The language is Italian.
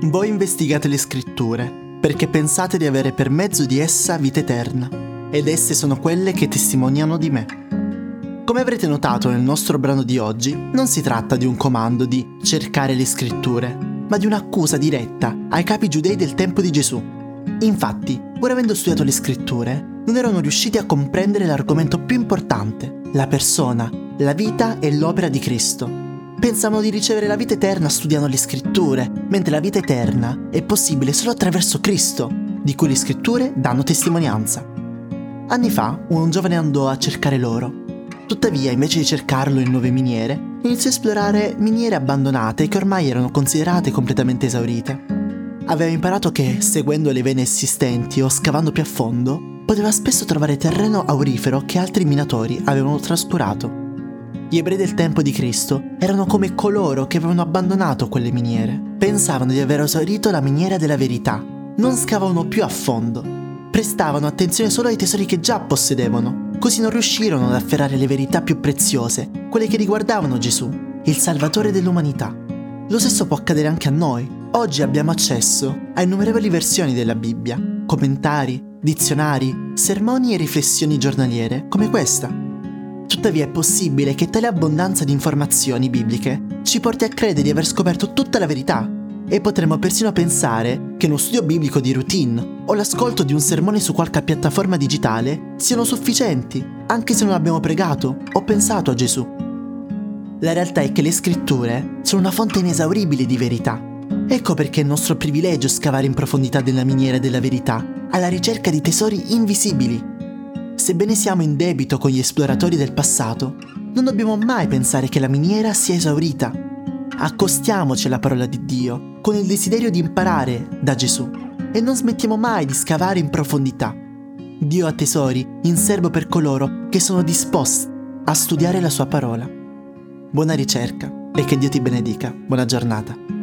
Voi investigate le scritture perché pensate di avere per mezzo di essa vita eterna, ed esse sono quelle che testimoniano di me. Come avrete notato nel nostro brano di oggi, non si tratta di un comando di cercare le scritture, ma di un'accusa diretta ai capi giudei del tempo di Gesù. Infatti, pur avendo studiato le scritture, non erano riusciti a comprendere l'argomento più importante, la persona, la vita e l'opera di Cristo, pensavano di ricevere la vita eterna studiando le scritture, mentre la vita eterna è possibile solo attraverso Cristo, di cui le scritture danno testimonianza. Anni fa un giovane andò a cercare l'oro. Tuttavia, invece di cercarlo in nuove miniere, iniziò a esplorare miniere abbandonate che ormai erano considerate completamente esaurite. Aveva imparato che, seguendo le vene esistenti o scavando più a fondo, poteva spesso trovare terreno aurifero che altri minatori avevano trascurato. Gli ebrei del tempo di Cristo erano come coloro che avevano abbandonato quelle miniere. Pensavano di aver esaurito la miniera della verità. Non scavavano più a fondo. Prestavano attenzione solo ai tesori che già possedevano. Così non riuscirono ad afferrare le verità più preziose, quelle che riguardavano Gesù, il Salvatore dell'umanità. Lo stesso può accadere anche a noi. Oggi abbiamo accesso a innumerevoli versioni della Bibbia, commentari, dizionari, sermoni e riflessioni giornaliere come questa Tuttavia è possibile che tale abbondanza di informazioni bibliche ci porti a credere di aver scoperto tutta la verità e potremmo persino pensare che uno studio biblico di routine o l'ascolto di un sermone su qualche piattaforma digitale siano sufficienti, anche se non abbiamo pregato o pensato a Gesù. La realtà è che le scritture sono una fonte inesauribile di verità. Ecco perché è nostro privilegio scavare in profondità della miniera della verità, alla ricerca di tesori invisibili Sebbene siamo in debito con gli esploratori del passato, non dobbiamo mai pensare che la miniera sia esaurita. Accostiamoci alla parola di Dio con il desiderio di imparare da Gesù e non smettiamo mai di scavare in profondità. Dio ha tesori in serbo per coloro che sono disposti a studiare la sua parola. Buona ricerca e che Dio ti benedica. Buona giornata.